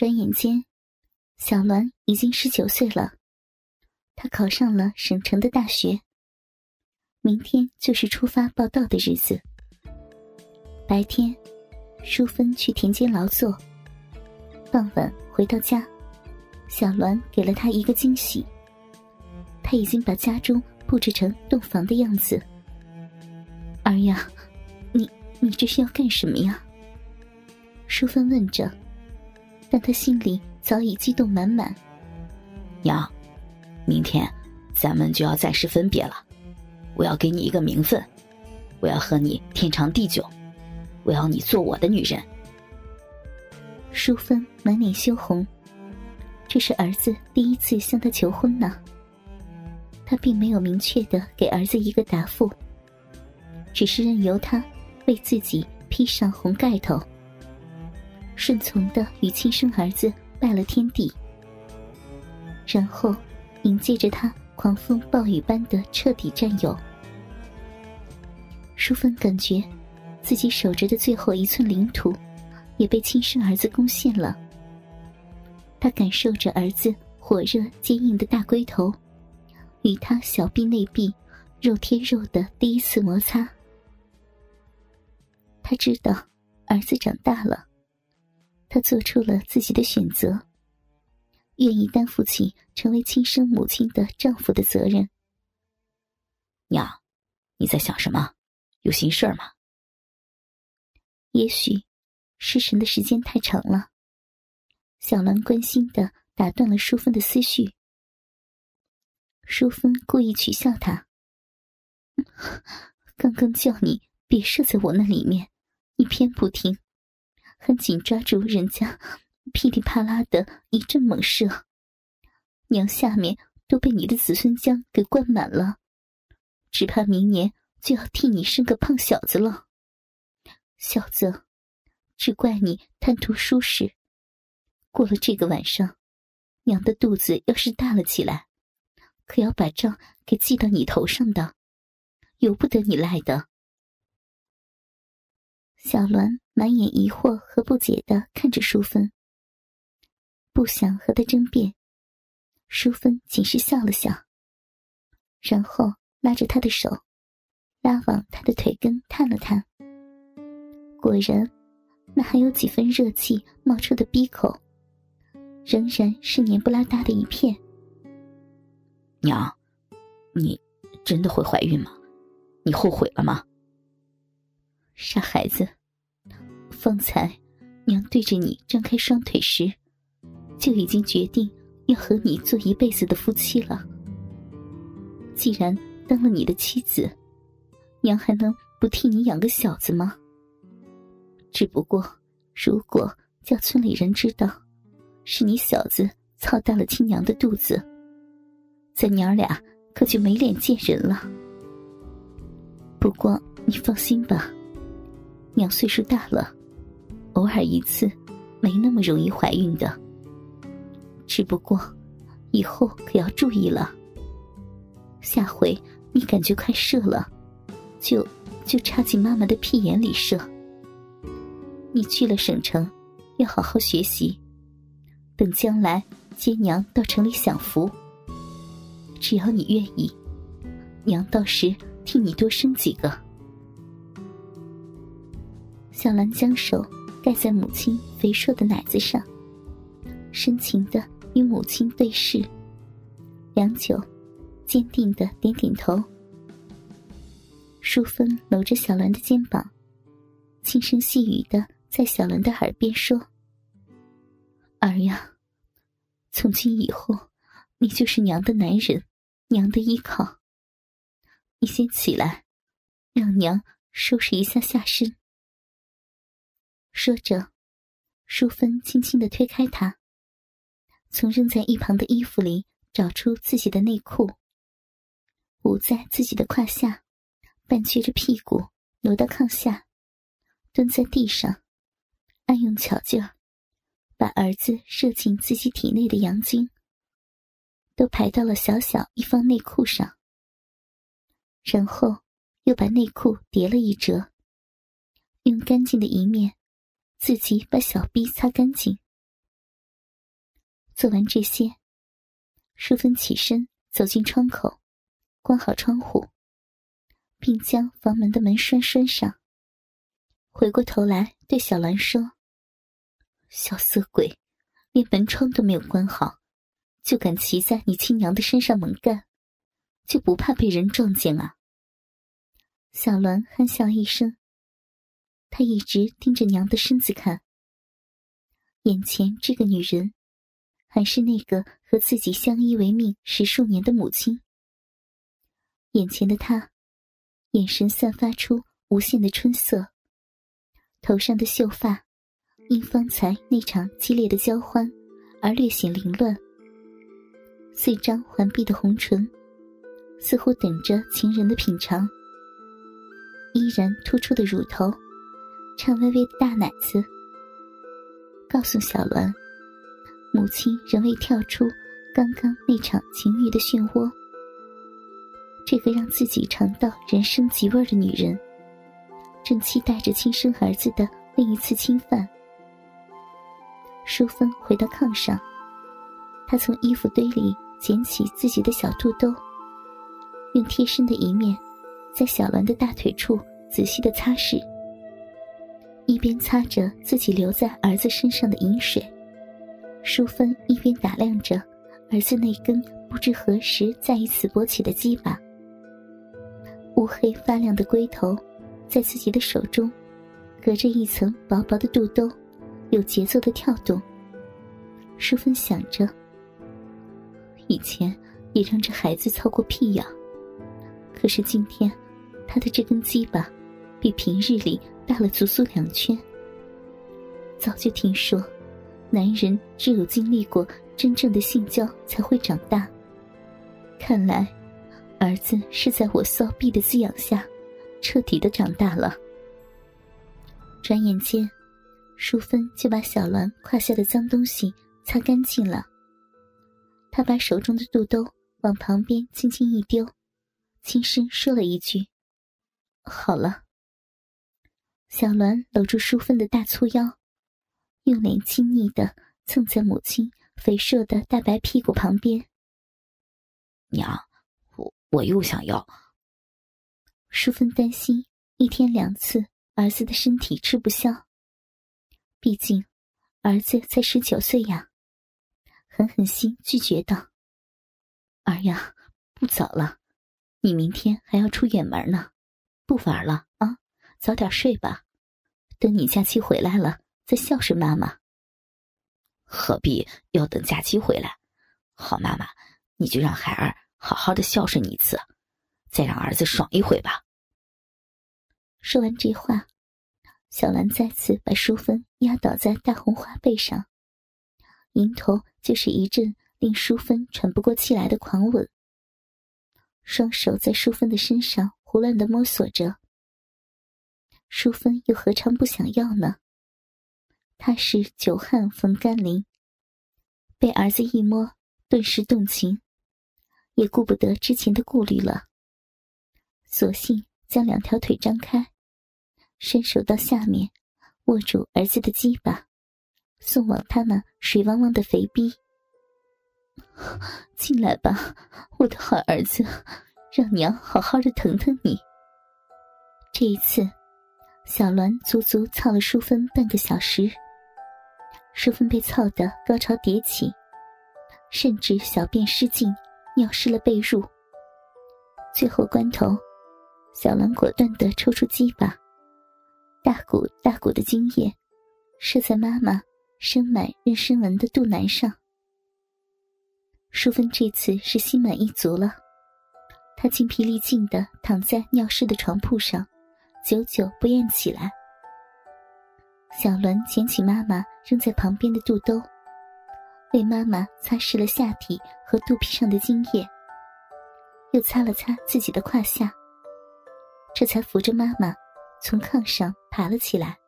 转眼间，小栾已经十九岁了，她考上了省城的大学。明天就是出发报道的日子。白天，淑芬去田间劳作。傍晚回到家，小栾给了她一个惊喜。他已经把家中布置成洞房的样子。儿呀，你你这是要干什么呀？淑芬问着，但他心里早已激动满满。娘，明天咱们就要暂时分别了。我要给你一个名分，我要和你天长地久，我要你做我的女人。淑芬满脸羞红，这是儿子第一次向她求婚呢。他并没有明确的给儿子一个答复，只是任由他为自己披上红盖头，顺从的与亲生儿子拜了天地，然后迎接着他。狂风暴雨般的彻底占有，淑芬感觉自己守着的最后一寸领土也被亲生儿子攻陷了。她感受着儿子火热坚硬的大龟头与他小臂内壁肉贴肉的第一次摩擦。他知道儿子长大了，她做出了自己的选择。愿意担负起成为亲生母亲的丈夫的责任。娘，你在想什么？有心事儿吗？也许，失神的时间太长了。小兰关心的打断了淑芬的思绪。淑芬故意取笑他：“ 刚刚叫你别射在我那里面，你偏不听，还紧抓住人家。”噼里啪啦的一阵猛射，娘下面都被你的子孙浆给灌满了，只怕明年就要替你生个胖小子了。小子，只怪你贪图舒适，过了这个晚上，娘的肚子要是大了起来，可要把账给记到你头上的，由不得你赖的。小栾满眼疑惑和不解的看着淑芬。不想和他争辩，淑芬仅是笑了笑，然后拉着他的手，拉往他的腿根探了探。果然，那还有几分热气冒出的鼻口，仍然是黏不拉搭的一片。娘，你真的会怀孕吗？你后悔了吗？傻孩子，方才娘对着你张开双腿时。就已经决定要和你做一辈子的夫妻了。既然当了你的妻子，娘还能不替你养个小子吗？只不过，如果叫村里人知道是你小子操大了亲娘的肚子，咱娘俩可就没脸见人了。不过你放心吧，娘岁数大了，偶尔一次没那么容易怀孕的。只不过，以后可要注意了。下回你感觉快射了，就就插进妈妈的屁眼里射。你去了省城，要好好学习，等将来接娘到城里享福。只要你愿意，娘到时替你多生几个。小兰将手盖在母亲肥硕的奶子上，深情的。与母亲对视，良久，坚定的点点头。淑芬搂着小兰的肩膀，轻声细语的在小兰的耳边说：“儿呀，从今以后，你就是娘的男人，娘的依靠。你先起来，让娘收拾一下下身。”说着，淑芬轻轻的推开他。从扔在一旁的衣服里找出自己的内裤，捂在自己的胯下，半撅着屁股挪到炕下，蹲在地上，暗用巧劲儿，把儿子射进自己体内的阳精都排到了小小一方内裤上，然后又把内裤叠了一折，用干净的一面自己把小臂擦干净。做完这些，淑芬起身走进窗口，关好窗户，并将房门的门栓拴上。回过头来对小兰说：“小色鬼，连门窗都没有关好，就敢骑在你亲娘的身上猛干，就不怕被人撞见啊？”小兰憨笑一声，他一直盯着娘的身子看。眼前这个女人，还是那个和自己相依为命十数年的母亲。眼前的她，眼神散发出无限的春色。头上的秀发，因方才那场激烈的交欢而略显凌乱。四张环闭的红唇，似乎等着情人的品尝。依然突出的乳头，颤巍巍的大奶子，告诉小栾，母亲仍未跳出刚刚那场情欲的漩涡。这个让自己尝到人生极味的女人。正期待着亲生儿子的另一次侵犯。淑芬回到炕上，她从衣服堆里捡起自己的小肚兜，用贴身的一面在小兰的大腿处仔细的擦拭，一边擦着自己留在儿子身上的饮水，淑芬一边打量着儿子那根不知何时再一次勃起的鸡巴，乌黑发亮的龟头。在自己的手中，隔着一层薄薄的肚兜，有节奏的跳动。淑芬想着，以前也让这孩子操过屁呀，可是今天，他的这根鸡巴，比平日里大了足足两圈。早就听说，男人只有经历过真正的性交才会长大。看来，儿子是在我骚逼的滋养下。彻底的长大了。转眼间，淑芬就把小栾胯下的脏东西擦干净了。她把手中的肚兜往旁边轻轻一丢，轻声说了一句：“好了。”小栾搂住淑芬的大粗腰，用脸亲昵的蹭在母亲肥硕的大白屁股旁边。娘，我我又想要。淑芬担心一天两次儿子的身体吃不消，毕竟儿子才十九岁呀。狠狠心拒绝道：“儿呀，不早了，你明天还要出远门呢，不玩了啊，早点睡吧。等你假期回来了再孝顺妈妈。何必要等假期回来？好妈妈，你就让孩儿好好的孝顺你一次。”再让儿子爽一回吧。说完这话，小兰再次把淑芬压倒在大红花背上，迎头就是一阵令淑芬喘不过气来的狂吻。双手在淑芬的身上胡乱的摸索着，淑芬又何尝不想要呢？她是久旱逢甘霖，被儿子一摸，顿时动情，也顾不得之前的顾虑了。索性将两条腿张开，伸手到下面，握住儿子的鸡巴，送往他那水汪汪的肥逼。进来吧，我的好儿子，让娘好好的疼疼你。这一次，小栾足足操了淑芬半个小时，淑芬被操得高潮迭起，甚至小便失禁，尿湿了被褥。最后关头。小兰果断的抽出鸡巴，大股大股的精液射在妈妈生满妊娠纹的肚腩上。淑芬这次是心满意足了，她精疲力尽的躺在尿湿的床铺上，久久不愿起来。小伦捡起妈妈扔在旁边的肚兜，为妈妈擦拭了下体和肚皮上的精液，又擦了擦自己的胯下。这才扶着妈妈从炕上爬了起来。